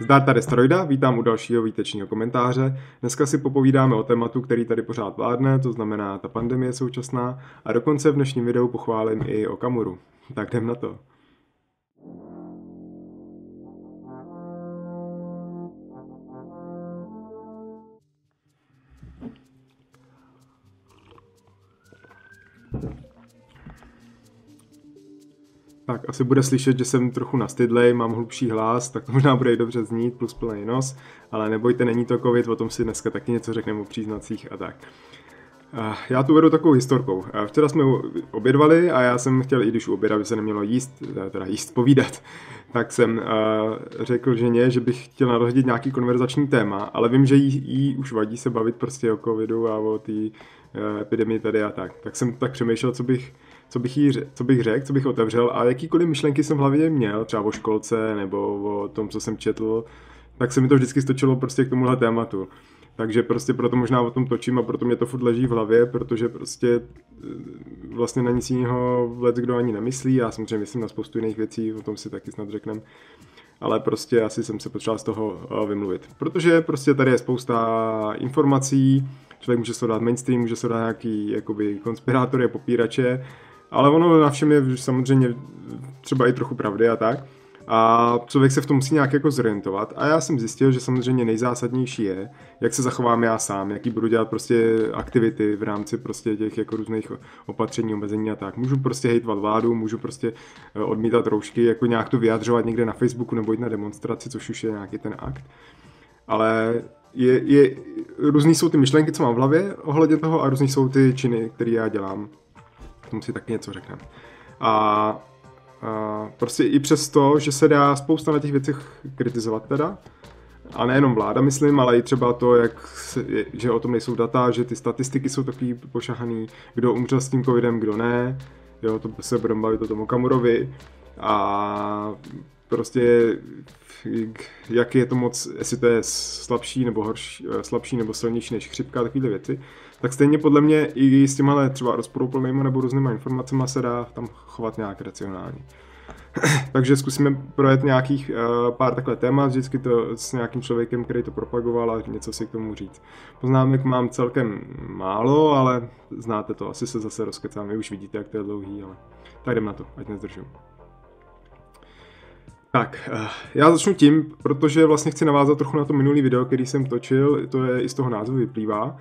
Zdar tady Strojda, vítám u dalšího výtečního komentáře. Dneska si popovídáme o tématu, který tady pořád vládne, to znamená ta pandemie současná a dokonce v dnešním videu pochválím i o Kamuru. Tak jdem na to. Tak asi bude slyšet, že jsem trochu nastydlej, mám hlubší hlas, tak to možná bude i dobře znít, plus plný nos, ale nebojte, není to covid, o tom si dneska taky něco řekneme o příznacích a tak. Já tu vedu takovou historkou. Včera jsme obědvali a já jsem chtěl, i když u oběda by se nemělo jíst, teda jíst, povídat, tak jsem řekl ženě, že bych chtěl narodit nějaký konverzační téma, ale vím, že jí, jí už vadí se bavit prostě o covidu a o té epidemii tady a tak. Tak jsem tak přemýšlel, co bych co bych, co bych řekl, co bych otevřel a jakýkoliv myšlenky jsem v hlavě měl, třeba o školce nebo o tom, co jsem četl, tak se mi to vždycky stočilo prostě k tomuhle tématu. Takže prostě proto možná o tom točím a proto mě to furt leží v hlavě, protože prostě eh, vlastně na nic jiného let kdo ani nemyslí. Já samozřejmě myslím na spoustu jiných věcí, o tom si taky snad řekneme. Ale prostě asi jsem se potřeboval z toho eh, vymluvit. Protože prostě tady je spousta informací, člověk může se dát mainstream, může se dát nějaký jakoby konspirátory a popírače, ale ono na všem je samozřejmě třeba i trochu pravdy a tak. A člověk se v tom musí nějak jako zorientovat. A já jsem zjistil, že samozřejmě nejzásadnější je, jak se zachovám já sám, jaký budu dělat prostě aktivity v rámci prostě těch jako různých opatření, omezení a tak. Můžu prostě hejtvat vládu, můžu prostě eh, odmítat roušky, jako nějak to vyjadřovat někde na Facebooku nebo jít na demonstraci, což už je nějaký ten akt. Ale je, je, různý jsou ty myšlenky, co mám v hlavě ohledně toho a různý jsou ty činy, které já dělám k tomu si taky něco řekneme. A, a prostě i přesto, že se dá spousta na těch věcech kritizovat teda, a nejenom vláda, myslím, ale i třeba to, jak se, že o tom nejsou data, že ty statistiky jsou takový pošahaný, kdo umřel s tím covidem, kdo ne, jo, to se budeme bavit o tom Kamurovi a prostě jak je to moc, jestli to je slabší nebo horší, slabší nebo silnější než chřipka, takovéhle věci tak stejně podle mě i s těma třeba rozporuplnými nebo různýma informacemi se dá tam chovat nějak racionálně. Takže zkusíme projet nějakých uh, pár takhle témat, vždycky to s nějakým člověkem, který to propagoval a něco si k tomu říct. Poznámek mám celkem málo, ale znáte to, asi se zase rozkecám, vy už vidíte, jak to je dlouhý, ale tak jdem na to, ať nezdržím. Tak, uh, já začnu tím, protože vlastně chci navázat trochu na to minulý video, který jsem točil, to je i z toho názvu vyplývá.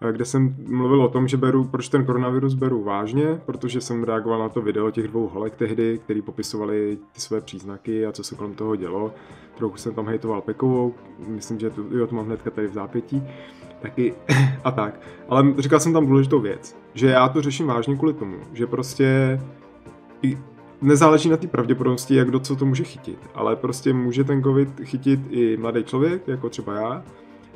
Eh, kde jsem mluvil o tom, že beru, proč ten koronavirus beru vážně, protože jsem reagoval na to video těch dvou holek tehdy, který popisovali ty své příznaky a co se kolem toho dělo. Trochu jsem tam hejtoval Pekovou, myslím, že to, jo, to mám hnedka tady v zápětí. Taky a tak. Ale říkal jsem tam důležitou věc, že já to řeším vážně kvůli tomu, že prostě nezáleží na té pravděpodobnosti, jak do co to může chytit, ale prostě může ten covid chytit i mladý člověk, jako třeba já,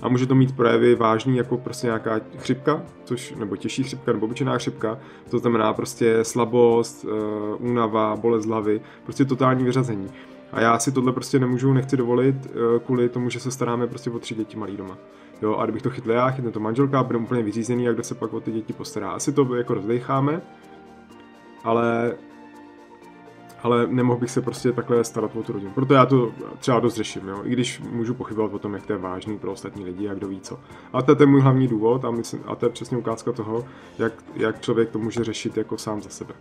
a může to mít projevy vážný jako prostě nějaká chřipka, což, nebo těžší chřipka, nebo obyčejná chřipka, to znamená prostě slabost, uh, únava, bolest hlavy, prostě totální vyřazení. A já si tohle prostě nemůžu, nechci dovolit uh, kvůli tomu, že se staráme prostě o tři děti malý doma. Jo, a kdybych to chytl já, chytne to manželka, budeme úplně vyřízený, jak kdo se pak o ty děti postará. Asi to jako rozdecháme, ale ale nemohl bych se prostě takhle starat o tu rodinu. Proto já to třeba dost řeším, jo? i když můžu pochybovat o tom, jak to je vážný pro ostatní lidi a kdo ví co. A to je můj hlavní důvod a, myslím, a to je přesně ukázka toho, jak, jak člověk to může řešit jako sám za sebe.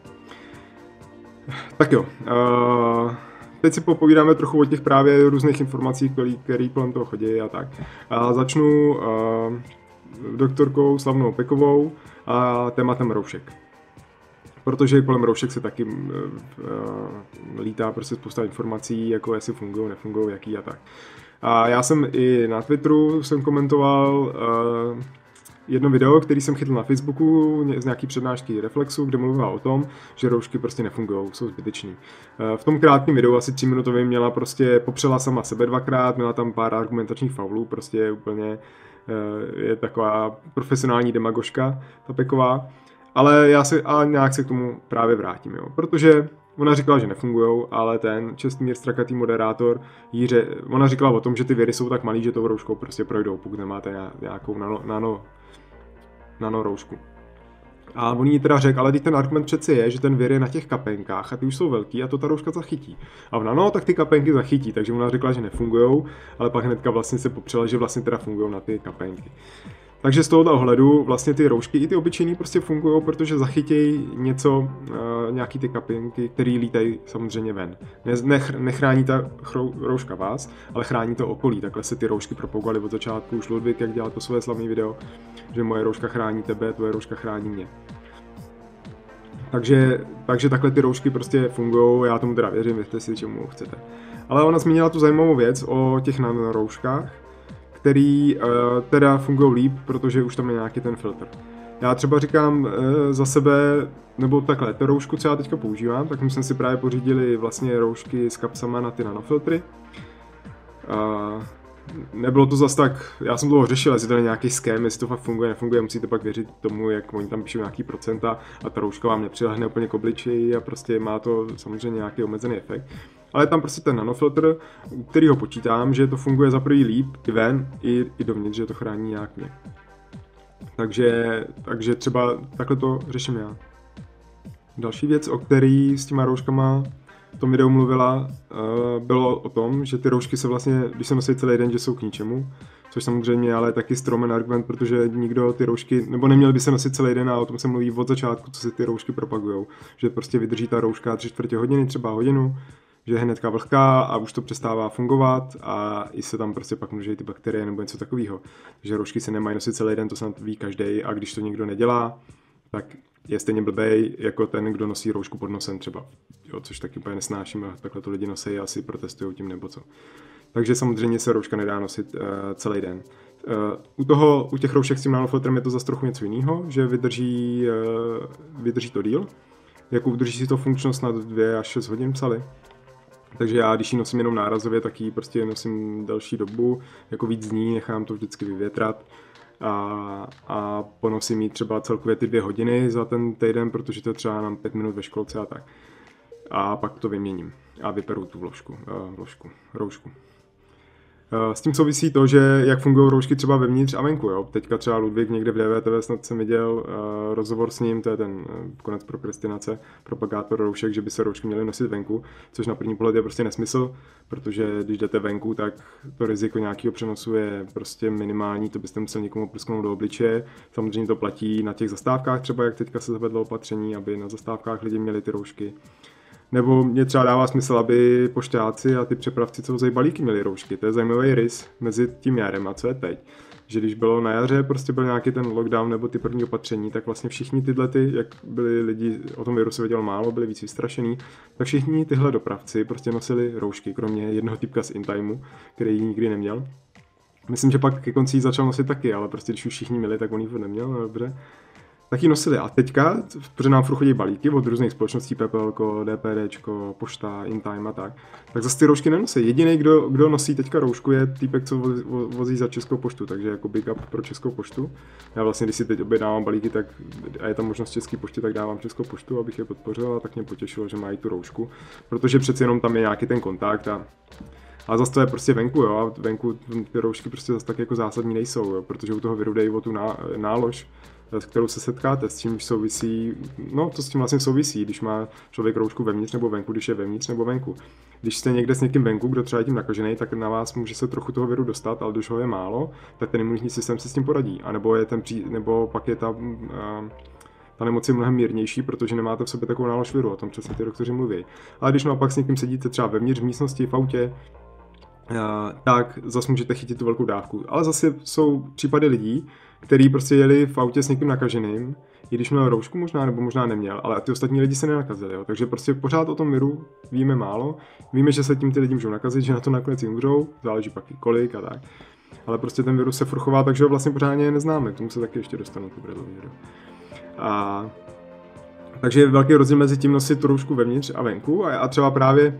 Tak jo, uh, teď si popovídáme trochu o těch právě různých informací, které kolem toho chodí a tak. A začnu uh, doktorkou Slavnou Pekovou a tématem roušek protože kolem roušek se taky uh, lítá prostě spousta informací, jako jestli fungují, nefungují, jaký a tak. A já jsem i na Twitteru jsem komentoval uh, jedno video, který jsem chytl na Facebooku z nějaký přednášky Reflexu, kde mluvila o tom, že roušky prostě nefungují, jsou zbytečný. V tom krátkém videu, asi 3 minutovém, měla prostě popřela sama sebe dvakrát, měla tam pár argumentačních faulů, prostě úplně je taková profesionální demagožka, ta Peková. Ale já se a nějak se k tomu právě vrátím, jo. Protože ona říkala, že nefungují, ale ten Čestmír Strakatý moderátor, jí ře, ona říkala o tom, že ty věry jsou tak malý, že tou rouškou prostě projdou, pokud nemáte nějakou nano, nano, nano roušku. A on jí teda řekl, ale teď ten argument přece je, že ten vir je na těch kapenkách a ty už jsou velký a to ta rouška zachytí. A ona, no, tak ty kapenky zachytí, takže ona řekla, že nefungují, ale pak hnedka vlastně se popřela, že vlastně teda fungují na ty kapenky. Takže z tohoto ohledu vlastně ty roušky i ty obyčejné prostě fungují, protože zachytějí něco, uh, nějaký ty kapinky, které lítají samozřejmě ven. Ne, nech, nechrání ta rouška vás, ale chrání to okolí. Takhle se ty roušky propagovaly od začátku už Ludvík, jak dělal to své slavné video, že moje rouška chrání tebe, tvoje rouška chrání mě. Takže, takže takhle ty roušky prostě fungují, já tomu teda věřím, věřte si, čemu chcete. Ale ona zmínila tu zajímavou věc o těch nanorouškách, který uh, teda fungují líp, protože už tam je nějaký ten filtr. Já třeba říkám uh, za sebe, nebo takhle, tu roušku, co já teďka používám, tak my jsme si právě pořídili vlastně roušky s kapsama na ty nanofiltry. Uh, nebylo to zas tak, já jsem dlouho řešil, jestli to je nějaký scam, jestli to fakt funguje, nefunguje, musíte pak věřit tomu, jak oni tam píšou nějaký procenta a ta rouška vám nepřilehne úplně k obličeji a prostě má to samozřejmě nějaký omezený efekt ale je tam prostě ten nanofiltr, který ho počítám, že to funguje za prvý líp i ven, i, i dovnitř, že to chrání nějak mě. Takže, takže třeba takhle to řeším já. Další věc, o který s těma rouškama v tom videu mluvila, uh, bylo o tom, že ty roušky se vlastně, když se nosí celý den, že jsou k ničemu. Což samozřejmě ale taky stromen argument, protože nikdo ty roušky, nebo neměl by se nosit celý den a o tom se mluví od začátku, co se ty roušky propagují. Že prostě vydrží ta rouška tři čtvrtě hodiny, třeba hodinu, že je hnedka vlhká a už to přestává fungovat a i se tam prostě pak může ty bakterie nebo něco takového. Takže roušky se nemají nosit celý den, to snad ví každý a když to někdo nedělá, tak je stejně blbej jako ten, kdo nosí roušku pod nosem třeba. Jo, což taky úplně nesnáším a takhle to lidi nosí a asi protestují tím nebo co. Takže samozřejmě se rouška nedá nosit uh, celý den. Uh, u, toho, u těch roušek s tím nanofiltrem je to zase trochu něco jiného, že vydrží, uh, vydrží to díl. Jako udrží si to funkčnost na 2 až 6 hodin psali. Takže já, když ji nosím jenom nárazově, tak ji prostě nosím delší dobu, jako víc dní, nechám to vždycky vyvětrat a, a ponosím ji třeba celkově ty dvě hodiny za ten týden, protože to je třeba nám pět minut ve školce a tak. A pak to vyměním a vyperu tu vložku, uh, vložku, roušku. Eh, s tím souvisí to, že jak fungují roušky třeba vevnitř a venku. Jo? Teďka třeba Ludvík někde v DVTV snad jsem viděl uh, rozhovor s ním, to je ten uh, konec prokrastinace, propagátor roušek, že by se roušky měly nosit venku, což na první pohled je prostě nesmysl, protože když jdete venku, tak to riziko nějakého přenosu je prostě minimální, to byste musel někomu prsknout do obličeje. Samozřejmě to platí na těch zastávkách, třeba jak teďka se zavedlo opatření, aby na zastávkách lidi měli ty roušky. Nebo mě třeba dává smysl, aby pošťáci a ty přepravci, co vozejí balíky, měli roušky. To je zajímavý rys mezi tím jarem a co je teď. Že když bylo na jaře, prostě byl nějaký ten lockdown nebo ty první opatření, tak vlastně všichni tyhle, ty, jak byli lidi, o tom viru se věděl málo, byli víc vystrašený, tak všichni tyhle dopravci prostě nosili roušky, kromě jednoho typka z Intimeu, který ji nikdy neměl. Myslím, že pak ke konci začal nosit taky, ale prostě když už všichni měli, tak on ji neměl, no dobře tak ji nosili. A teďka, protože nám furt chodí balíky od různých společností, PPL, DPD, Pošta, InTime a tak, tak zase ty roušky nenosí. Jediný, kdo, kdo nosí teďka roušku, je týpek, co vozí, vozí za Českou poštu, takže jako big up pro Českou poštu. Já vlastně, když si teď objednávám balíky, tak a je tam možnost České pošty, tak dávám Českou poštu, abych je podpořil a tak mě potěšilo, že mají tu roušku, protože přeci jenom tam je nějaký ten kontakt a a zase to je prostě venku, jo, a venku ty roušky prostě zase tak jako zásadní nejsou, jo, protože u toho viru dají o tu nálož, s kterou se setkáte, s čím souvisí, no to s tím vlastně souvisí, když má člověk roušku vevnitř nebo venku, když je vevnitř nebo venku. Když jste někde s někým venku, kdo třeba je tím nakažený, tak na vás může se trochu toho viru dostat, ale když ho je málo, tak ten imunitní systém se s tím poradí. A nebo, je ten pří, nebo pak je ta, uh, ta nemoc je mnohem mírnější, protože nemáte v sobě takovou nálož viru, o tom přesně ty doktoři mluví. Ale když naopak s někým sedíte třeba vevnitř v místnosti, v autě, uh, tak zase můžete chytit tu velkou dávku. Ale zase jsou případy lidí, který prostě jeli v autě s někým nakaženým, i když měl roušku možná, nebo možná neměl, ale ty ostatní lidi se nenakazili, jo. takže prostě pořád o tom viru víme málo, víme, že se tím ty lidi můžou nakazit, že na to nakonec umřou, záleží pak i kolik a tak, ale prostě ten virus se frchová, takže ho vlastně pořádně neznáme, k tomu se taky ještě dostanu, to bude. A takže je velký rozdíl mezi tím nosit tu roušku vevnitř a venku a, a třeba právě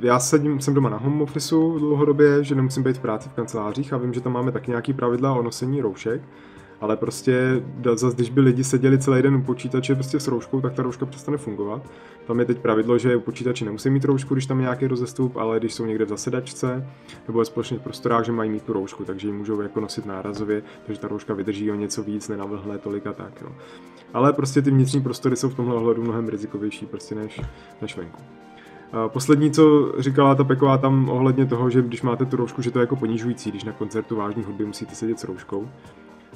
já sedím, jsem doma na home officeu dlouhodobě, že nemusím být v práci v kancelářích a vím, že tam máme taky nějaký pravidla o nosení roušek. ale prostě zase, když by lidi seděli celý den u počítače prostě s rouškou, tak ta rouška přestane fungovat. Tam je teď pravidlo, že u počítače nemusí mít roušku, když tam je nějaký rozestup, ale když jsou někde v zasedačce nebo ve společných prostorách, že mají mít tu roušku, takže ji můžou jako nosit nárazově, takže ta rouška vydrží o něco víc, nenavlhne tolik a tak. Jo. Ale prostě ty vnitřní prostory jsou v tomhle ohledu mnohem rizikovější prostě než, než venku. Poslední, co říkala ta Peková tam ohledně toho, že když máte tu roušku, že to je jako ponižující, když na koncertu vážní hudby musíte sedět s rouškou,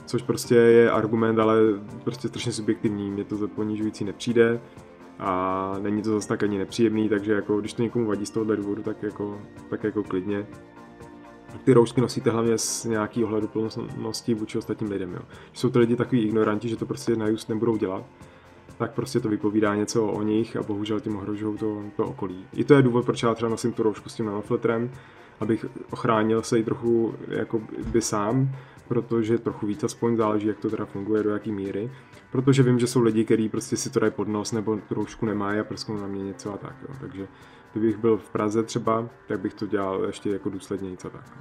což prostě je argument, ale prostě strašně subjektivní, mě to ponižující nepřijde a není to zase tak ani nepříjemný, takže jako když to někomu vadí z tohohle důvodu, tak jako, tak jako klidně. Ty roušky nosíte hlavně z nějaký ohledu plnosti vůči ostatním lidem. Jo. Jsou to lidi takový ignoranti, že to prostě na just nebudou dělat, tak prostě to vypovídá něco o nich a bohužel tím ohrožují to, to okolí. I to je důvod, proč já třeba nosím tu roušku s tím nanofletrem, abych ochránil se i trochu jako by sám, protože trochu víc aspoň záleží, jak to teda funguje, do jaký míry. Protože vím, že jsou lidi, kteří prostě si to dají pod nos nebo tu roušku nemají a prsknou na mě něco a tak. Jo. Takže kdybych byl v Praze třeba, tak bych to dělal ještě jako důsledně něco tak.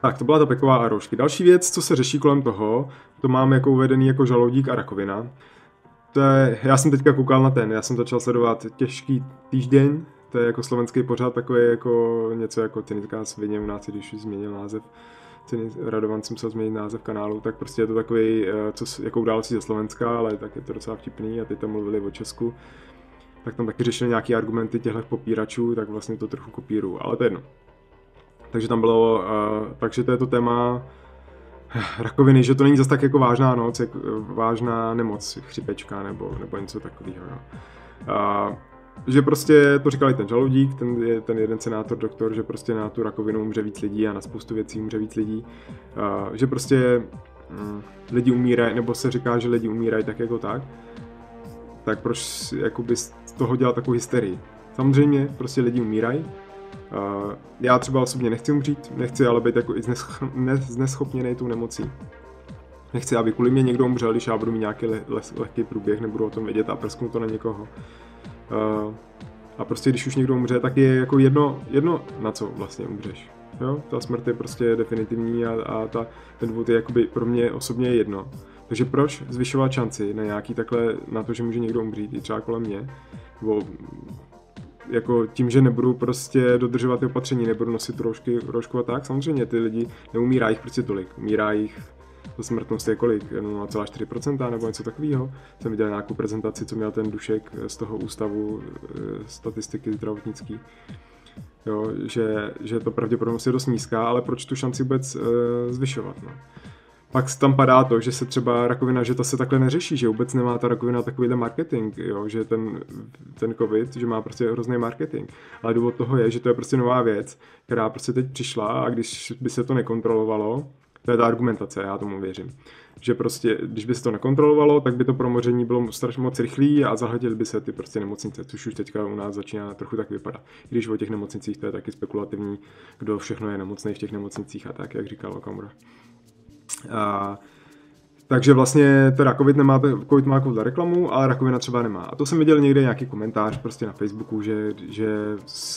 Tak, to byla ta peková a roušky. Další věc, co se řeší kolem toho, to mám jako uvedený jako žaludík a rakovina. To je, já jsem teďka koukal na ten, já jsem začal sledovat těžký týždeň, to je jako slovenský pořád takový jako něco jako cynická svině u nás, když změnil název. Radovan jsem se změnit název kanálu, tak prostě je to takový, eh, co, jako události ze Slovenska, ale tak je to docela vtipný a ty tam mluvili o Česku. Tak tam taky řešili nějaké argumenty těchto popíračů, tak vlastně to trochu kopíru, ale to je jedno. Takže tam bylo, uh, takže to je to téma rakoviny, že to není zase tak jako vážná noc, jako vážná nemoc, chřipečka nebo, nebo něco takového. Jo. Uh, že prostě to říkal i ten žaludík, ten, je, ten jeden senátor, doktor, že prostě na tu rakovinu umře víc lidí a na spoustu věcí umře víc lidí. Uh, že prostě um, lidi umírají, nebo se říká, že lidi umírají tak jako tak. Tak proč jakoby z toho dělat takovou hysterii? Samozřejmě prostě lidi umírají, já třeba osobně nechci umřít, nechci ale být jako i zneschopněný tou nemocí. Nechci, aby kvůli mě někdo umřel, když já budu mít nějaký le- le- lehký průběh, nebudu o tom vědět a prsknu to na někoho. A prostě když už někdo umře, tak je jako jedno, jedno na co vlastně umřeš. Jo? Ta smrt je prostě definitivní a, a ta, ten důvod je jakoby pro mě osobně jedno. Takže proč zvyšovat šanci na nějaký takhle, na to, že může někdo umřít, i třeba kolem mě, nebo jako tím, že nebudu prostě dodržovat ty opatření, nebudu nosit roušky, roušku a tak, samozřejmě ty lidi neumírá jich prostě tolik, umírá jich to smrtnost je kolik, 0,4% nebo něco takového. Jsem viděl nějakou prezentaci, co měl ten Dušek z toho ústavu eh, statistiky zdravotnický. Jo, že, že to pravděpodobnost je dost nízká, ale proč tu šanci vůbec uh, zvyšovat? No? Pak tam padá to, že se třeba rakovina, že to se takhle neřeší, že vůbec nemá ta rakovina takovýhle marketing, jo? že ten, ten covid, že má prostě hrozný marketing. Ale důvod toho je, že to je prostě nová věc, která prostě teď přišla a když by se to nekontrolovalo, to je ta argumentace, já tomu věřím. Že prostě, když by se to nekontrolovalo, tak by to promoření bylo strašně moc rychlý a zahleděly by se ty prostě nemocnice, což už teďka u nás začíná trochu tak vypadat. I když o těch nemocnicích to je taky spekulativní, kdo všechno je nemocný v těch nemocnicích a tak, jak říkal Okamura. A, takže vlastně teda COVID, nemá, COVID má takovou reklamu, ale rakovina třeba nemá. A to jsem viděl někde nějaký komentář prostě na Facebooku, že, že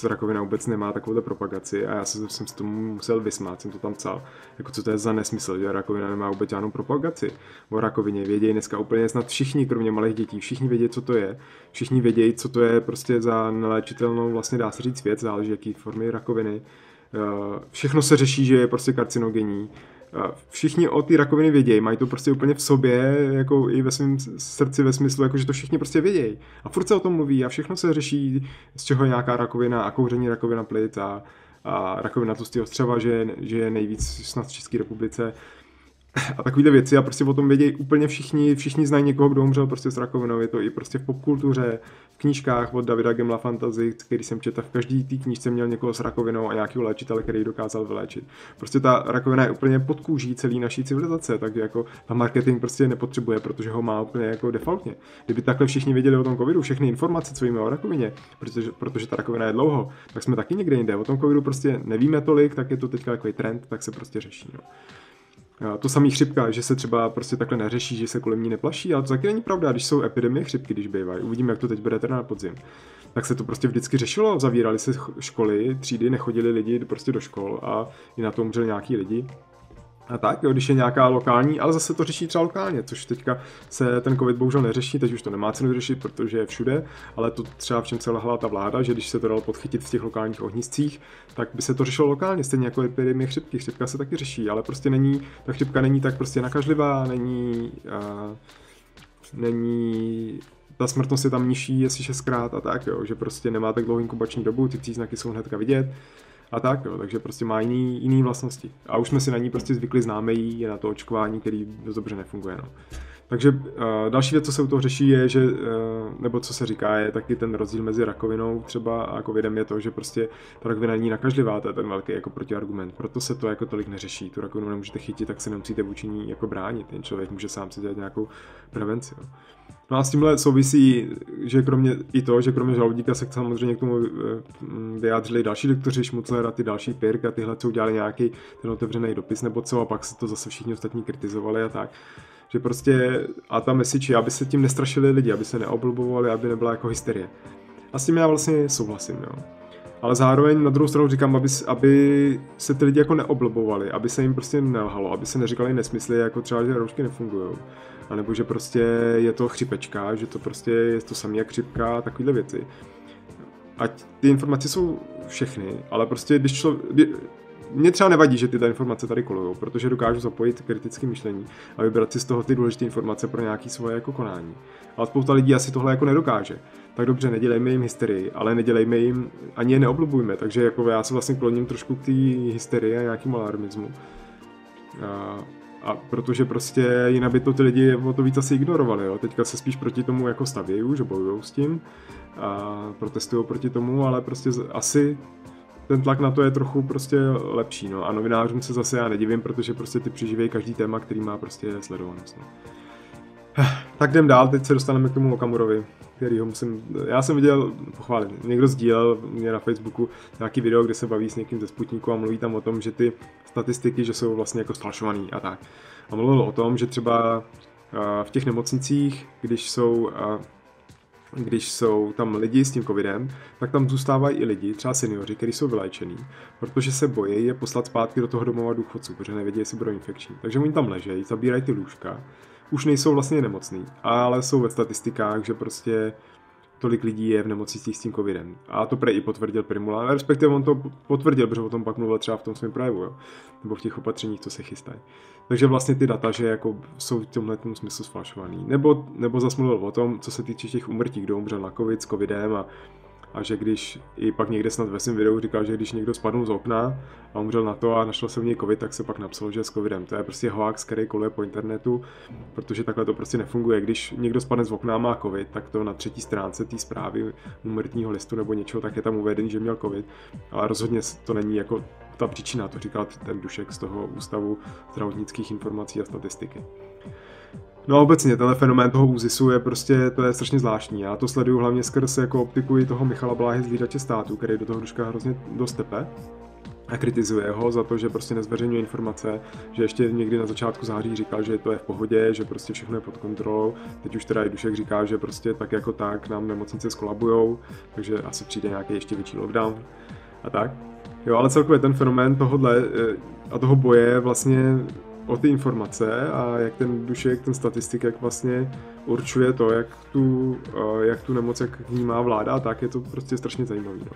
rakovina vůbec nemá takovou propagaci a já jsem, jsem s tomu musel vysmát, jsem to tam psal. Jako co to je za nesmysl, že rakovina nemá vůbec žádnou propagaci. O rakovině vědějí dneska úplně snad všichni, kromě malých dětí, všichni vědí, co to je. Všichni vědějí, co to je prostě za neléčitelnou, vlastně dá se říct věc, záleží jaký formy rakoviny. Eh, všechno se řeší, že je prostě karcinogenní všichni o ty rakoviny vědějí, mají to prostě úplně v sobě, jako i ve svém srdci ve smyslu, jako že to všichni prostě vědějí. A furt se o tom mluví a všechno se řeší, z čeho je nějaká rakovina a kouření rakovina plic a, a rakovina tlustého střeva, že, že je nejvíc snad v České republice a takovéhle věci a prostě o tom vědějí úplně všichni, všichni znají někoho, kdo umřel prostě s rakovinou, je to i prostě v popkultuře, v knížkách od Davida Gemla Fantasy, který jsem četl, v každý té knížce měl někoho s rakovinou a nějakého léčitele, který dokázal vyléčit. Prostě ta rakovina je úplně pod kůží celé naší civilizace, tak jako ta marketing prostě nepotřebuje, protože ho má úplně jako defaultně. Kdyby takhle všichni věděli o tom covidu, všechny informace, co víme o rakovině, protože, protože ta rakovina je dlouho, tak jsme taky někde jinde. O tom covidu prostě nevíme tolik, tak je to teďka takový trend, tak se prostě řeší. No. To samý chřipka, že se třeba prostě takhle neřeší, že se kolem ní neplaší, ale to taky není pravda, když jsou epidemie chřipky, když bývají. Uvidíme, jak to teď bude teda na podzim. Tak se to prostě vždycky řešilo, zavírali se školy, třídy, nechodili lidi prostě do škol a i na to umřeli nějaký lidi. A tak, jo, když je nějaká lokální, ale zase to řeší třeba lokálně, což teďka se ten covid bohužel neřeší, teď už to nemá cenu řešit, protože je všude, ale to třeba v čem se lehla ta vláda, že když se to dalo podchytit v těch lokálních ohniscích, tak by se to řešilo lokálně, stejně jako epidemie chřipky, chřipka se taky řeší, ale prostě není, ta chřipka není tak prostě nakažlivá, není, a, není ta smrtnost je tam nižší, jestli šestkrát a tak, jo, že prostě nemá tak dlouhou inkubační dobu, ty příznaky jsou hnedka vidět a tak, jo, takže prostě má jiný, jiný vlastnosti. A už jsme si na ní prostě zvykli, známe jí, je na to očkování, který dost dobře nefunguje. No. Takže uh, další věc, co se u toho řeší, je, že, uh, nebo co se říká, je taky ten rozdíl mezi rakovinou třeba a covidem je to, že prostě ta rakovina není nakažlivá, to je ten velký jako protiargument. Proto se to jako tolik neřeší. Tu rakovinu nemůžete chytit, tak se nemusíte vůči ní jako bránit. Ten člověk může sám si dělat nějakou prevenci. Jo. No a s tímhle souvisí, že kromě i to, že kromě žaludíka se samozřejmě k tomu eh, vyjádřili další doktoři, Šmucler a ty další Pirk a tyhle, co udělali nějaký ten otevřený dopis nebo co a pak se to zase všichni ostatní kritizovali a tak. Že prostě, a ta message aby se tím nestrašili lidi, aby se neoblbovali, aby nebyla jako hysterie. A s tím já vlastně souhlasím, jo. Ale zároveň na druhou stranu říkám, aby, aby se ty lidi jako neoblbovali, aby se jim prostě nelhalo, aby se neříkali nesmysly, jako třeba, že roušky nefungují. A nebo že prostě je to chřipečka, že to prostě je to samé jak chřipka, takovéhle věci. Ať ty informace jsou všechny, ale prostě když člověk, mně třeba nevadí, že ty ta informace tady kolují, protože dokážu zapojit kritické myšlení a vybrat si z toho ty důležité informace pro nějaké svoje jako konání. Ale spousta lidí asi tohle jako nedokáže. Tak dobře, nedělejme jim hysterii, ale nedělejme jim, ani je neoblubujme. Takže jako já se vlastně kloním trošku k té hysterii a nějakému alarmismu. A, a protože prostě jinak by to ty lidi o to víc asi ignorovali. Jo. Teďka se spíš proti tomu jako stavějí, že bojují s tím a protestují proti tomu, ale prostě asi ten tlak na to je trochu prostě lepší, no. A novinářům se zase já nedivím, protože prostě ty přiživějí každý téma, který má prostě sledovanost, no. Tak jdem dál, teď se dostaneme k tomu Okamurovi, který ho musím, já jsem viděl, pochválit, někdo sdílel mě na Facebooku nějaký video, kde se baví s někým ze Sputniku a mluví tam o tom, že ty statistiky, že jsou vlastně jako sfalšovaný a tak. A mluvil o tom, že třeba v těch nemocnicích, když jsou když jsou tam lidi s tím covidem, tak tam zůstávají i lidi, třeba seniori, kteří jsou vyléčení, protože se bojí je poslat zpátky do toho domova důchodců, protože nevědí, jestli budou infekční. Takže oni tam ležejí, zabírají ty lůžka, už nejsou vlastně nemocní, ale jsou ve statistikách, že prostě tolik lidí je v nemocnicích s tím covidem. A to prej i potvrdil Primula, respektive on to potvrdil, protože o tom pak mluvil třeba v tom svém projevu, jo? nebo v těch opatřeních, co se chystají. Takže vlastně ty data, že jako jsou v tomhle smyslu sfalšovaný. Nebo, nebo zase mluvil o tom, co se týče těch umrtí, kdo umřel na covid s covidem a a že když i pak někde snad ve svém videu říkal, že když někdo spadl z okna a umřel na to a našel se v něj covid, tak se pak napsal, že je s covidem. To je prostě hoax, který koluje po internetu, protože takhle to prostě nefunguje. Když někdo spadne z okna a má covid, tak to na třetí stránce té zprávy úmrtního listu nebo něčeho, tak je tam uvedený, že měl covid. Ale rozhodně to není jako ta příčina, to říkal ten Dušek z toho Ústavu zdravotnických informací a statistiky. No obecně, tenhle fenomén toho úzisu je prostě, to je strašně zvláštní. Já to sleduju hlavně skrz jako optiku i toho Michala Bláhy z Lídače státu, který do toho Duška hrozně dost tepe a kritizuje ho za to, že prostě nezveřejňuje informace, že ještě někdy na začátku září říkal, že to je v pohodě, že prostě všechno je pod kontrolou. Teď už teda i Dušek říká, že prostě tak jako tak nám nemocnice skolabujou, takže asi přijde nějaký ještě větší lockdown a tak. Jo, ale celkově ten fenomén tohohle eh, a toho boje vlastně o ty informace a jak ten dušek, ten statistik, jak vlastně určuje to, jak tu, eh, jak tu nemoc jak vnímá vláda, tak je to prostě strašně zajímavé. No.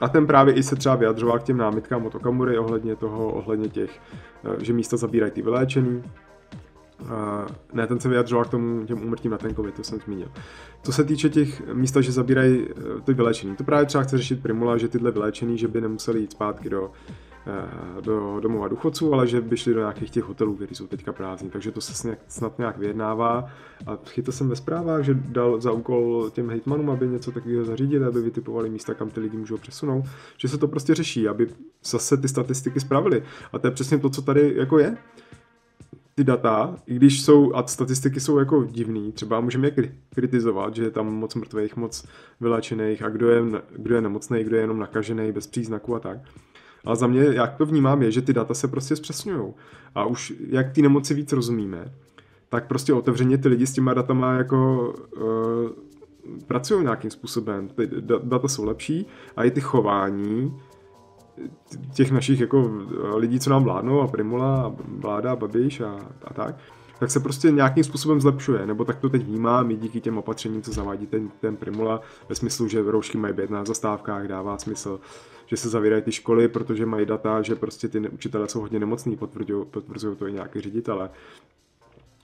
A ten právě i se třeba vyjadřoval k těm námitkám od Okamury ohledně toho, ohledně těch, eh, že místa zabírají ty vyléčený. Uh, ne, ten se vyjadřoval k tomu těm úmrtím na ten COVID, to jsem zmínil. Co se týče těch místa, že zabírají ty vyléčení, to právě třeba chce řešit Primula, že tyhle vyléčení, že by nemuseli jít zpátky do Eh, do domova důchodců, ale že by šli do nějakých těch hotelů, které jsou teďka prázdní. Takže to se snad nějak vyjednává. A chytil jsem ve zprávách, že dal za úkol těm hejtmanům, aby něco takového zařídili, aby vytipovali místa, kam ty lidi můžou přesunout. Že se to prostě řeší, aby zase ty statistiky spravili. A to je přesně to, co tady jako je ty data, i když jsou, a statistiky jsou jako divný, třeba můžeme je kritizovat, že je tam moc mrtvých, moc vyléčených a kdo je, kdo je nemocný, kdo je jenom nakažený, bez příznaků a tak. Ale za mě, jak to vnímám, je, že ty data se prostě zpřesňují. A už jak ty nemoci víc rozumíme, tak prostě otevřeně ty lidi s těma datama jako uh, pracují nějakým způsobem. Ty data jsou lepší a i ty chování těch našich jako lidí, co nám vládnou a Primula a vláda a Babiš a, a tak, tak se prostě nějakým způsobem zlepšuje, nebo tak to teď vnímám i díky těm opatřením, co zavádí ten, ten Primula, ve smyslu, že roušky mají být na zastávkách, dává smysl, že se zavírají ty školy, protože mají data, že prostě ty učitelé jsou hodně nemocní, potvrzují to i nějaké ředitele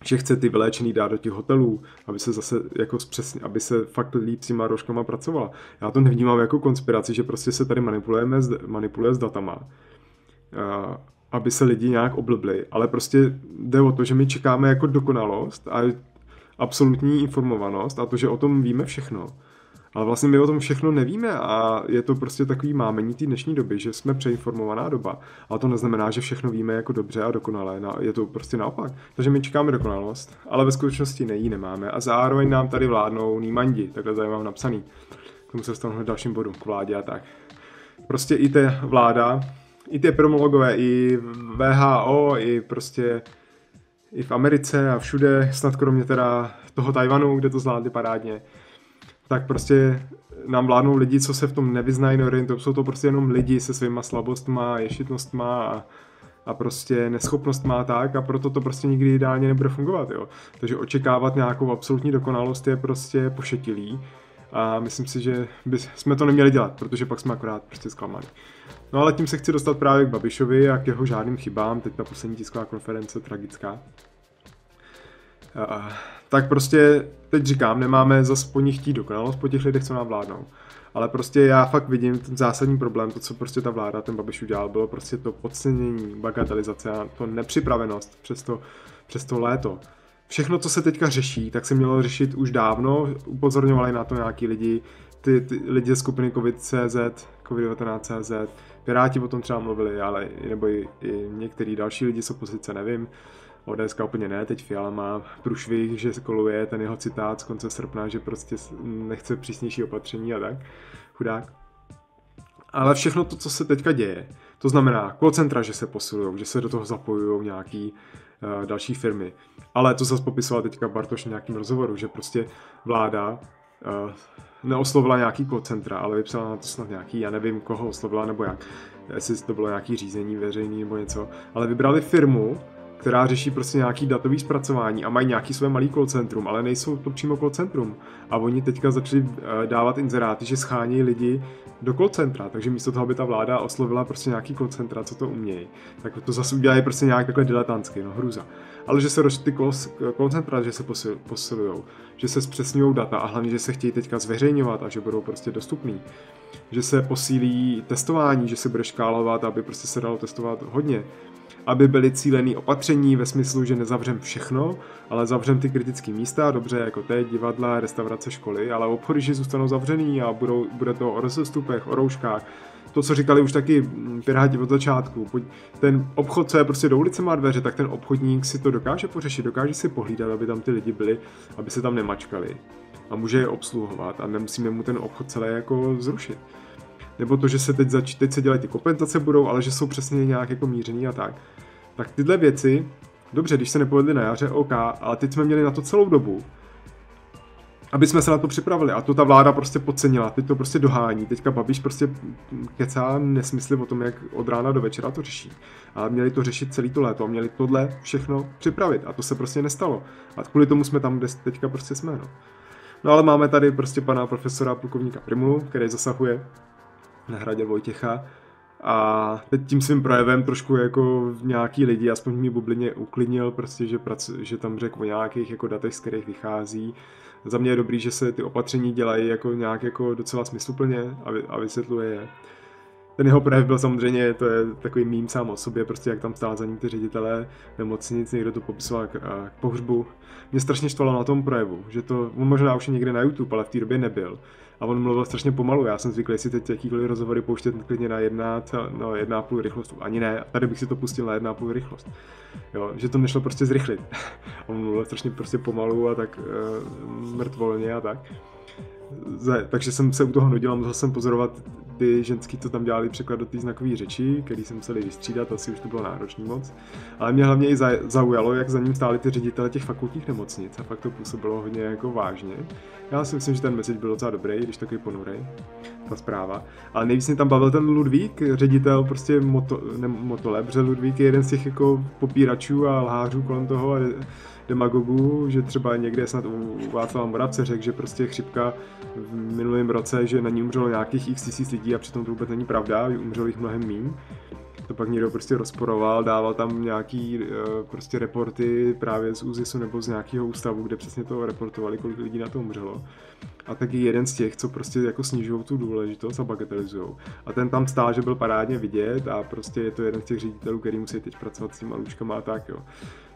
že chce ty vyléčený dát do těch hotelů, aby se zase jako přesně, aby se fakt líp s těma rožkama pracovala. Já to nevnímám jako konspiraci, že prostě se tady manipulujeme manipuluje s datama, aby se lidi nějak oblbli, ale prostě jde o to, že my čekáme jako dokonalost a absolutní informovanost a to, že o tom víme všechno. Ale vlastně my o tom všechno nevíme a je to prostě takový mámení té dnešní doby, že jsme přeinformovaná doba. A to neznamená, že všechno víme jako dobře a dokonale. Je to prostě naopak. Takže my čekáme dokonalost, ale ve skutečnosti nejí nemáme. A zároveň nám tady vládnou nímandi, takhle tady mám napsaný. K tomu se dostanu v dalším bodu, k vládě a tak. Prostě i ta vláda, i ty promologové, i VHO, i prostě i v Americe a všude, snad kromě teda toho Tajvanu, kde to zvládli parádně, tak prostě nám vládnou lidi, co se v tom nevyznají, neorientují. Jsou to prostě jenom lidi se svýma slabostma, ješitnostma a, a prostě neschopnost má tak a proto to prostě nikdy ideálně nebude fungovat, jo. Takže očekávat nějakou absolutní dokonalost je prostě pošetilý a myslím si, že by jsme to neměli dělat, protože pak jsme akorát prostě zklamaní. No ale tím se chci dostat právě k Babišovi a k jeho žádným chybám, teď ta poslední tisková konference tragická tak prostě teď říkám, nemáme zase po nich chtít dokonalost po těch lidech, co nám vládnou. Ale prostě já fakt vidím ten zásadní problém, to, co prostě ta vláda, ten Babiš udělal, bylo prostě to podcenění, bagatelizace a to nepřipravenost přes to, přes to léto. Všechno, co se teďka řeší, tak se mělo řešit už dávno, upozorňovali na to nějaký lidi, ty, ty lidi ze skupiny COVID-CZ, COVID-19CZ, Piráti o tom třeba mluvili, ale nebo i, i některý další lidi z opozice, nevím. ODS úplně ne, teď Fiala má průšvih, že koluje ten jeho citát z konce srpna, že prostě nechce přísnější opatření a tak, chudák. Ale všechno to, co se teďka děje, to znamená koncentra, že se posilují, že se do toho zapojují nějaký uh, další firmy. Ale to zase popisoval teďka Bartoš v nějakým rozhovoru, že prostě vláda uh, neoslovila nějaký koncentra, ale vypsala na to snad nějaký, já nevím, koho oslovila nebo jak, jestli to bylo nějaký řízení veřejný nebo něco, ale vybrali firmu, která řeší prostě nějaký datový zpracování a mají nějaký své malý call centrum, ale nejsou to přímo call centrum. A oni teďka začali eh, dávat inzeráty, že schání lidi do call centra, takže místo toho, aby ta vláda oslovila prostě nějaký call centra, co to umějí, tak to zase udělají prostě nějak takhle diletantsky, no hruza. Ale že se ty call centra, že se posil, posilují, že se zpřesňují data a hlavně, že se chtějí teďka zveřejňovat a že budou prostě dostupný. Že se posílí testování, že se bude škálovat, aby prostě se dalo testovat hodně aby byly cílené opatření ve smyslu, že nezavřem všechno, ale zavřem ty kritické místa, dobře, jako teď, divadla, restaurace, školy, ale obchody, že zůstanou zavřený a budou, bude to o rozestupech, o rouškách, to, co říkali už taky mm, Piráti od začátku, ten obchod, co je prostě do ulice má dveře, tak ten obchodník si to dokáže pořešit, dokáže si pohlídat, aby tam ty lidi byli, aby se tam nemačkali a může je obsluhovat a nemusíme mu ten obchod celé jako zrušit nebo to, že se teď, zač- teď se dělají ty kompenzace budou, ale že jsou přesně nějak jako mířený a tak. Tak tyhle věci, dobře, když se nepovedly na jaře, OK, ale teď jsme měli na to celou dobu, aby jsme se na to připravili. A to ta vláda prostě podcenila, teď to prostě dohání. Teďka Babiš prostě kecá nesmysly o tom, jak od rána do večera to řeší. A měli to řešit celý to léto a měli tohle všechno připravit. A to se prostě nestalo. A kvůli tomu jsme tam, kde teďka prostě jsme. No. No ale máme tady prostě pana profesora plukovníka Primulu, který zasahuje na hradě Vojtěcha. A teď tím svým projevem trošku jako nějaký lidi, aspoň v mý bublině uklidnil, prostě, že, pracu, že tam řekl o nějakých jako datech, z kterých vychází. Za mě je dobrý, že se ty opatření dělají jako nějak jako docela smysluplně a, a vysvětluje je. Ten jeho projev byl samozřejmě, to je takový mým sám o sobě, prostě jak tam stál za ním ty ředitelé nemocnic, někdo to popisoval k, k pohřbu. Mě strašně štvalo na tom projevu, že to, možná už je někde na YouTube, ale v té době nebyl a on mluvil strašně pomalu. Já jsem zvyklý si teď jakýkoliv rozhovory pouštět klidně na jedna, no, jedna půl rychlost. Ani ne, tady bych si to pustil na jedna půl rychlost. Jo, že to nešlo prostě zrychlit. on mluvil strašně prostě pomalu a tak uh, mrtvolně a tak. Takže jsem se u toho nudil a musel jsem pozorovat ty ženský, co tam dělali překlad do té znakové řeči, který jsem museli vystřídat, asi už to bylo náročný moc. Ale mě hlavně i zaujalo, jak za ním stáli ty ředitele těch fakultních nemocnic a fakt to působilo hodně jako vážně. Já si myslím, že ten message byl docela dobrý, když takový ponurej, ta zpráva. Ale nejvíc mě tam bavil ten Ludvík, ředitel prostě moto, ne, motole, protože Ludvík je jeden z těch jako popíračů a lhářů kolem toho a demagogů, že třeba někde snad u Václava Moravce řekl, že prostě chřipka v minulém roce, že na ní umřelo nějakých x tisíc lidí a přitom to vůbec není pravda, umřelo jich mnohem méně to pak někdo prostě rozporoval, dával tam nějaký uh, prostě reporty právě z ÚZISu nebo z nějakého ústavu, kde přesně to reportovali, kolik lidí na to umřelo. A taky jeden z těch, co prostě jako snižují tu důležitost a bagatelizují. A ten tam stál, že byl parádně vidět a prostě je to jeden z těch ředitelů, který musí teď pracovat s těma lůčkama a tak jo.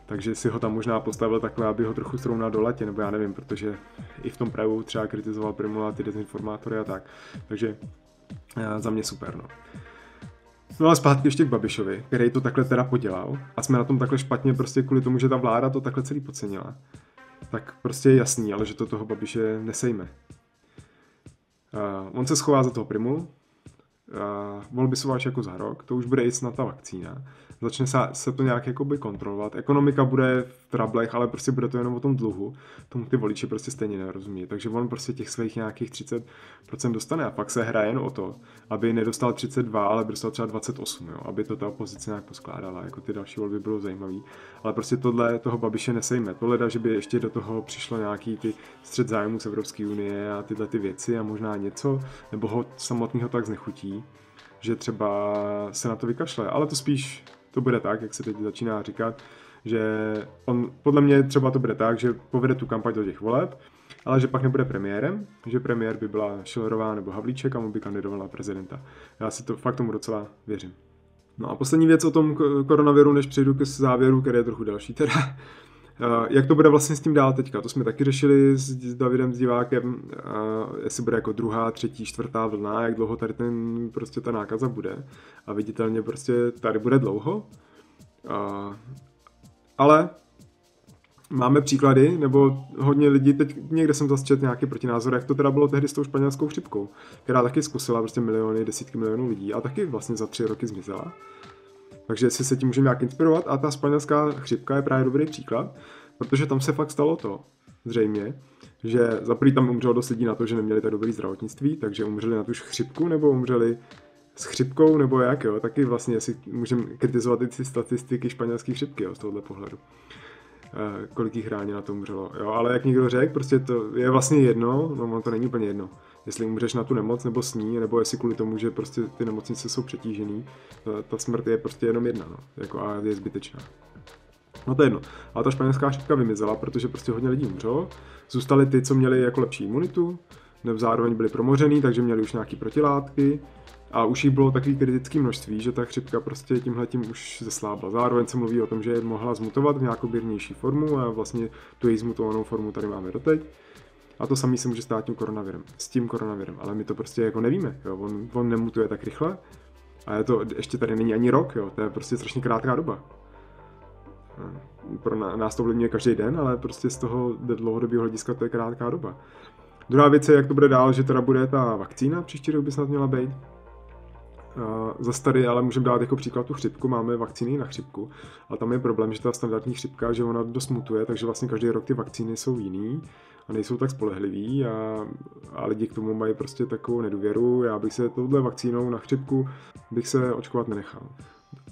Takže si ho tam možná postavil takhle, aby ho trochu srovnal do latě, nebo já nevím, protože i v tom pravu třeba kritizoval Primula ty dezinformátory a tak. Takže eh, za mě super, no. No a zpátky ještě k Babišovi, který to takhle teda podělal a jsme na tom takhle špatně prostě kvůli tomu, že ta vláda to takhle celý podcenila. Tak prostě je jasný, ale že to toho Babiše nesejme. Uh, on se schová za toho primu, uh, volby jsou až jako za rok, to už bude i snad ta vakcína začne se, se to nějak jakoby kontrolovat. Ekonomika bude v trablech, ale prostě bude to jenom o tom dluhu. Tomu ty voliči prostě stejně nerozumí. Takže on prostě těch svých nějakých 30% dostane a pak se hraje jen o to, aby nedostal 32, ale dostal třeba 28, jo? aby to ta opozice nějak poskládala. Jako ty další volby bylo zajímavé. Ale prostě tohle toho Babiše nesejme. Tohle, že by ještě do toho přišlo nějaký ty střed zájmu z Evropské unie a tyhle ty věci a možná něco, nebo ho samotného tak znechutí že třeba se na to vykašle, ale to spíš to bude tak, jak se teď začíná říkat, že on, podle mě třeba to bude tak, že povede tu kampaň do těch voleb, ale že pak nebude premiérem, že premiér by byla Schillerová nebo Havlíček a mu by kandidovala prezidenta. Já si to fakt tomu docela věřím. No a poslední věc o tom koronaviru, než přejdu k závěru, který je trochu další teda. Jak to bude vlastně s tím dál teďka? To jsme taky řešili s Davidem, s divákem, jestli bude jako druhá, třetí, čtvrtá vlna, jak dlouho tady ten, prostě ta nákaza bude. A viditelně prostě tady bude dlouho. Ale máme příklady, nebo hodně lidí, teď někde jsem zase četl nějaký protinázor, jak to teda bylo tehdy s tou španělskou chřipkou, která taky zkusila prostě miliony, desítky milionů lidí a taky vlastně za tři roky zmizela. Takže si se tím můžeme nějak inspirovat a ta španělská chřipka je právě dobrý příklad, protože tam se fakt stalo to, zřejmě, že za tam umřelo dost lidí na to, že neměli tak dobrý zdravotnictví, takže umřeli na tu chřipku nebo umřeli s chřipkou nebo jak, jo, taky vlastně si můžeme kritizovat i ty statistiky španělské chřipky, jo, z tohohle pohledu. E, kolik jich ráně na to umřelo, jo, ale jak někdo řekl, prostě to je vlastně jedno, no to není úplně jedno jestli umřeš na tu nemoc nebo s ní, nebo jestli kvůli tomu, že prostě ty nemocnice jsou přetížený, ta, ta smrt je prostě jenom jedna, no, jako a je zbytečná. No to je jedno. A ta španělská chřipka vymizela, protože prostě hodně lidí umřelo. Zůstali ty, co měli jako lepší imunitu, nebo zároveň byli promořený, takže měli už nějaké protilátky. A už jich bylo takový kritické množství, že ta chřipka prostě tímhle tím už zeslábla. Zároveň se mluví o tom, že mohla zmutovat v nějakou běžnější formu a vlastně tu její zmutovanou formu tady máme doteď. A to samý se může stát tím koronavirem, s tím koronavirem, ale my to prostě jako nevíme, jo. On, on nemutuje tak rychle a je to, ještě tady není ani rok, jo, to je prostě strašně krátká doba. Pro nás to ovlivňuje každý den, ale prostě z toho dlouhodobého hlediska to je krátká doba. Druhá věc je, jak to bude dál, že teda bude ta vakcína, příští rok by snad měla být. Zase tady ale můžeme dát jako příklad tu chřipku, máme vakcíny na chřipku, ale tam je problém, že ta standardní chřipka, že ona dost mutuje, takže vlastně každý rok ty vakcíny jsou jiný a nejsou tak spolehliví a, a lidi k tomu mají prostě takovou nedůvěru. Já bych se touhle vakcínou na chřipku bych se očkovat nenechal.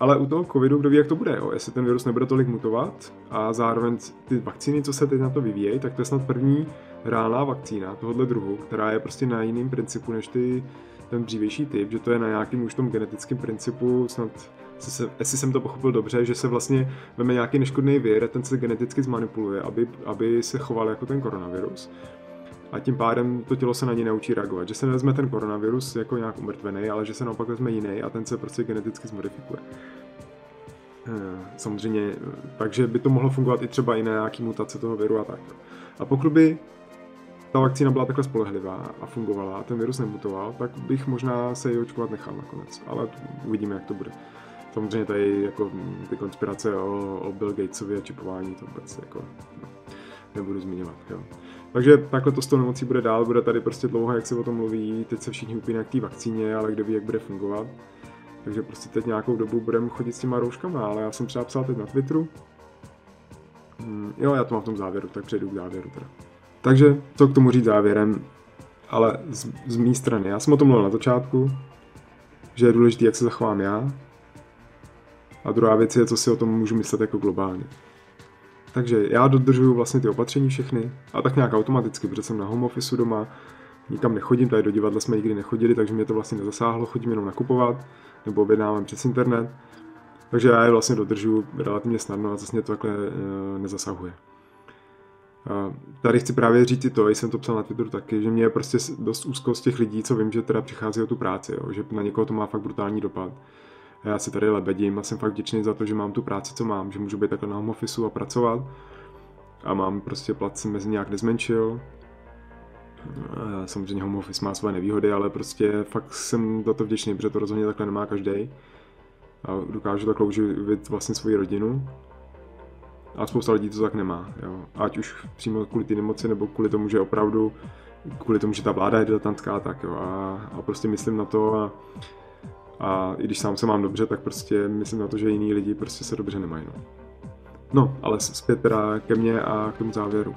Ale u toho covidu, kdo ví, jak to bude, jo? jestli ten virus nebude tolik mutovat a zároveň ty vakcíny, co se teď na to vyvíjejí, tak to je snad první reálná vakcína tohohle druhu, která je prostě na jiném principu než ty, ten dřívější typ, že to je na nějakým už tom genetickém principu snad se, jestli jsem to pochopil dobře, že se vlastně veme nějaký neškodný vir, ten se geneticky zmanipuluje, aby, aby se choval jako ten koronavirus. A tím pádem to tělo se na něj naučí reagovat. Že se nevezme ten koronavirus jako nějak umrtvený, ale že se naopak vezme jiný a ten se prostě geneticky zmodifikuje. Eh, samozřejmě, takže by to mohlo fungovat i třeba i na nějaký mutace toho viru a tak. A pokud by ta vakcína byla takhle spolehlivá a fungovala a ten virus nemutoval, tak bych možná se ji očkovat nechal nakonec. Ale uvidíme, jak to bude. Samozřejmě tady jako ty konspirace o, o Bill Gatesovi a čipování, to vůbec jako no, nebudu zmiňovat. Jo. Takže takhle to s tou nemocí bude dál, bude tady prostě dlouho, jak se o tom mluví, teď se všichni upínají k té vakcíně, ale kdo ví, jak bude fungovat. Takže prostě teď nějakou dobu budeme chodit s těma rouškama, ale já jsem třeba psal teď na Twitteru. Hmm, jo, já to mám v tom závěru, tak přejdu k závěru teda. Takže co k tomu říct závěrem, ale z, z mé strany. Já jsem o tom mluvil na začátku, že je důležité, jak se zachovám já. A druhá věc je, co si o tom můžu myslet jako globálně. Takže já dodržuju vlastně ty opatření všechny a tak nějak automaticky, protože jsem na home office doma, nikam nechodím, tady do divadla jsme nikdy nechodili, takže mě to vlastně nezasáhlo, chodím jenom nakupovat nebo objednávám přes internet. Takže já je vlastně dodržuju relativně snadno a zase mě to takhle e, nezasahuje. Tady chci právě říct i to, jsem to psal na Twitteru taky, že mě je prostě dost úzkost z těch lidí, co vím, že teda přichází o tu práci, jo, že na někoho to má fakt brutální dopad. A já si tady lebedím a jsem fakt vděčný za to, že mám tu práci, co mám, že můžu být takhle na home office a pracovat. A mám prostě plat jsem mezi nějak nezmenšil. A samozřejmě home office má své nevýhody, ale prostě fakt jsem za to vděčný, protože to rozhodně takhle nemá každý. A dokážu takhle uživit vlastně svoji rodinu. A spousta lidí to tak nemá. Jo. Ať už přímo kvůli té nemoci, nebo kvůli tomu, že opravdu kvůli tomu, že ta vláda je diletantská, tak jo. A, a prostě myslím na to a, a i když sám se mám dobře, tak prostě myslím na to, že jiní lidi prostě se dobře nemají. No, no ale zpět teda ke mně a k tomu závěru.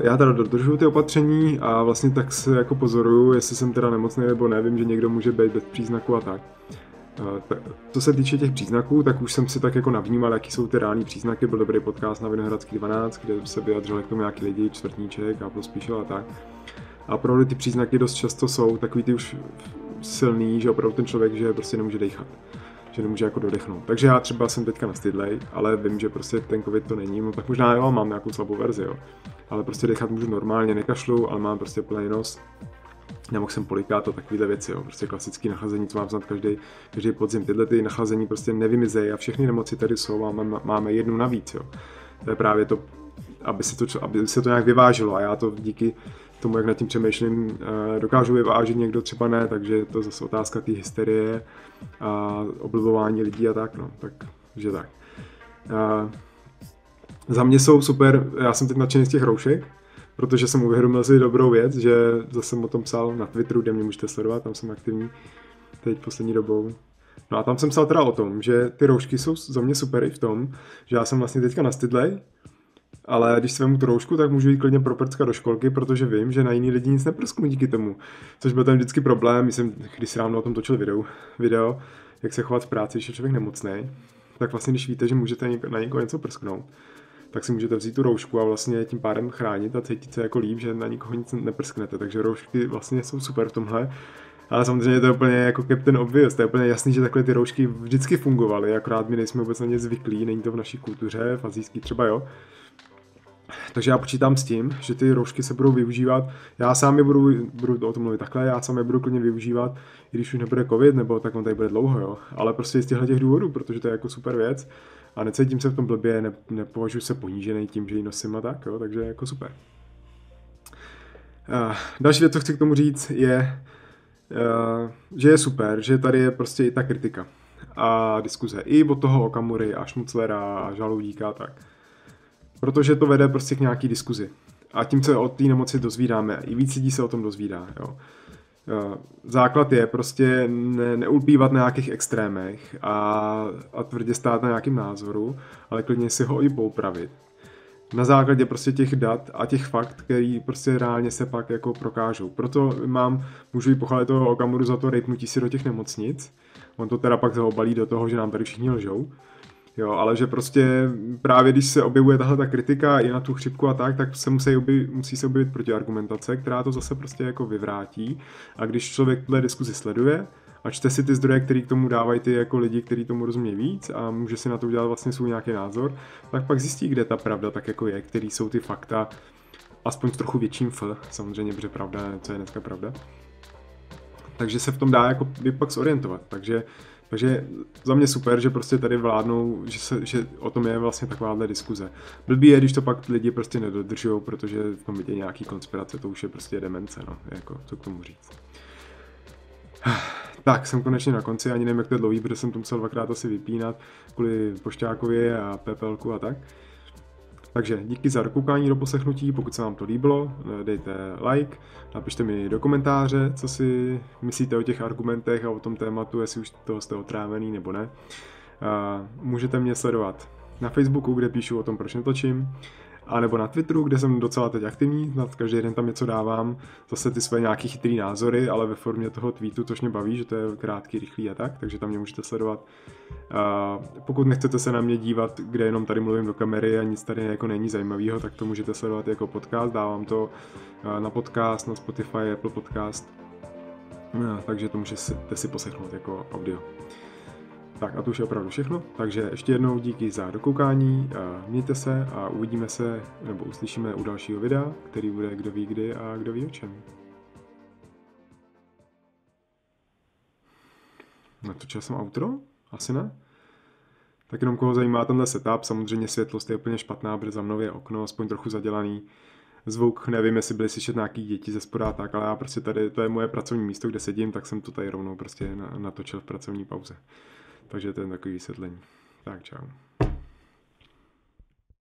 Já teda dodržuju ty opatření a vlastně tak se jako pozoruju, jestli jsem teda nemocný nebo ne, vím, že někdo může být bez příznaku a tak. Co se týče těch příznaků, tak už jsem si tak jako navnímal, jaký jsou ty reální příznaky. Byl dobrý podcast na Vinohradský 12, kde se vyjadřili k tomu nějaký lidi, čtvrtníček a spíšel a tak. A opravdu ty příznaky dost často jsou takový ty už silný, že opravdu ten člověk, že prostě nemůže dechat že nemůže jako dodechnout. Takže já třeba jsem teďka na stydlej, ale vím, že prostě ten covid to není, no tak možná jo, mám nějakou slabou verzi, jo. Ale prostě dechat můžu normálně, nekašlu, ale mám prostě plný nos. Nemohl jsem polikát a takovéhle věci, jo. prostě klasický nachlazení, co mám znát každý, každý podzim. Tyhle ty nachlazení prostě nevymizejí a všechny nemoci tady jsou a máme, máme jednu navíc. Jo. To je právě to, aby se to, aby se to nějak vyvážilo a já to díky tomu, jak nad tím přemýšlím, eh, dokážu vyvážit, někdo třeba ne, takže je to zase otázka té hysterie a oblivování lidí a tak, no, takže tak. A za mě jsou super, já jsem teď nadšený z těch roušek, protože jsem uvědomil si dobrou věc, že zase jsem o tom psal na Twitteru, kde mě můžete sledovat, tam jsem aktivní teď poslední dobou. No a tam jsem psal teda o tom, že ty roušky jsou za mě super i v tom, že já jsem vlastně teďka nastydlej, ale když si vemu tu roušku, tak můžu jít klidně pro prcka do školky, protože vím, že na jiný lidi nic neprsknu díky tomu. Což byl ten vždycky problém, myslím, když si ráno o tom točil video, video, jak se chovat v práci, když je člověk nemocný, tak vlastně když víte, že můžete na někoho něco prsknout, tak si můžete vzít tu roušku a vlastně tím pádem chránit a cítit se jako líp, že na nikoho nic neprsknete. Takže roušky vlastně jsou super v tomhle. Ale samozřejmě to je úplně jako Captain Obvious, to je úplně jasný, že takhle ty roušky vždycky fungovaly, akorát my nejsme vůbec na ně zvyklí, není to v naší kultuře, v azijský třeba jo. Takže já počítám s tím, že ty roušky se budou využívat. Já sám je budu, budu o tom mluvit takhle, já sám je budu klidně využívat, i když už nebude covid, nebo tak on tady bude dlouho, jo. Ale prostě z těchto těch důvodů, protože to je jako super věc a necítím se v tom blbě, ne, nepovažuji se ponížený tím, že ji nosím a tak, jo, takže jako super. Uh, další věc, co chci k tomu říct, je, uh, že je super, že tady je prostě i ta kritika a diskuze i od toho Okamury a Šmuclera a Žaloudíka a tak protože to vede prostě k nějaký diskuzi. A tím se o té nemoci dozvídáme. I víc lidí se o tom dozvídá. Jo. Základ je prostě ne, neulpívat na nějakých extrémech a, a tvrdě stát na nějakém názoru, ale klidně si ho i poupravit. Na základě prostě těch dat a těch fakt, který prostě reálně se pak jako prokážou. Proto mám, můžu i pochválit toho Okamuru za to rejpnutí si do těch nemocnic. On to teda pak zaobalí do toho, že nám tady všichni lžou. Jo, ale že prostě právě když se objevuje tahle ta kritika i na tu chřipku a tak, tak se musí, objevit, musí se objevit protiargumentace, která to zase prostě jako vyvrátí. A když člověk tuhle diskuzi sleduje a čte si ty zdroje, které k tomu dávají ty jako lidi, kteří tomu rozumí víc a může si na to udělat vlastně svůj nějaký názor, tak pak zjistí, kde ta pravda tak jako je, který jsou ty fakta, aspoň s trochu větším F, samozřejmě, protože pravda, co je dneska pravda. Takže se v tom dá jako pak zorientovat. Takže takže za mě super, že prostě tady vládnou, že, se, že o tom je vlastně takováhle diskuze. Blbý je, když to pak lidi prostě nedodržují, protože v tom vidějí nějaký konspirace, to už je prostě demence, no, jako, co k tomu říct. Tak, jsem konečně na konci, ani nevím, jak to je dlouhý, protože jsem to musel dvakrát asi vypínat kvůli Pošťákovi a Pepelku a tak. Takže díky za dokoukání do poslechnutí, pokud se vám to líbilo, dejte like, napište mi do komentáře, co si myslíte o těch argumentech a o tom tématu, jestli už toho jste otrávený nebo ne. Můžete mě sledovat na Facebooku, kde píšu o tom, proč netočím, a nebo na Twitteru, kde jsem docela teď aktivní, každý den tam něco dávám, zase ty své nějaký chytrý názory, ale ve formě toho tweetu, což mě baví, že to je krátký, rychlý a tak, takže tam mě můžete sledovat. A pokud nechcete se na mě dívat, kde jenom tady mluvím do kamery a nic tady jako není zajímavého, tak to můžete sledovat jako podcast, dávám to na podcast, na Spotify, Apple Podcast, takže to můžete si poslechnout jako audio. Tak a to už je opravdu všechno, takže ještě jednou díky za dokoukání, mějte se a uvidíme se nebo uslyšíme u dalšího videa, který bude kdo ví kdy a kdo ví o čem. Natočil jsem outro? Asi ne? Tak jenom koho zajímá tenhle setup, samozřejmě světlost je úplně špatná, protože za mnou je okno, aspoň trochu zadělaný. Zvuk, nevím, jestli byly slyšet nějaký děti ze spoda tak, ale já prostě tady, to je moje pracovní místo, kde sedím, tak jsem to tady rovnou prostě natočil v pracovní pauze. Takže to je takový vysvětlení. Tak čau.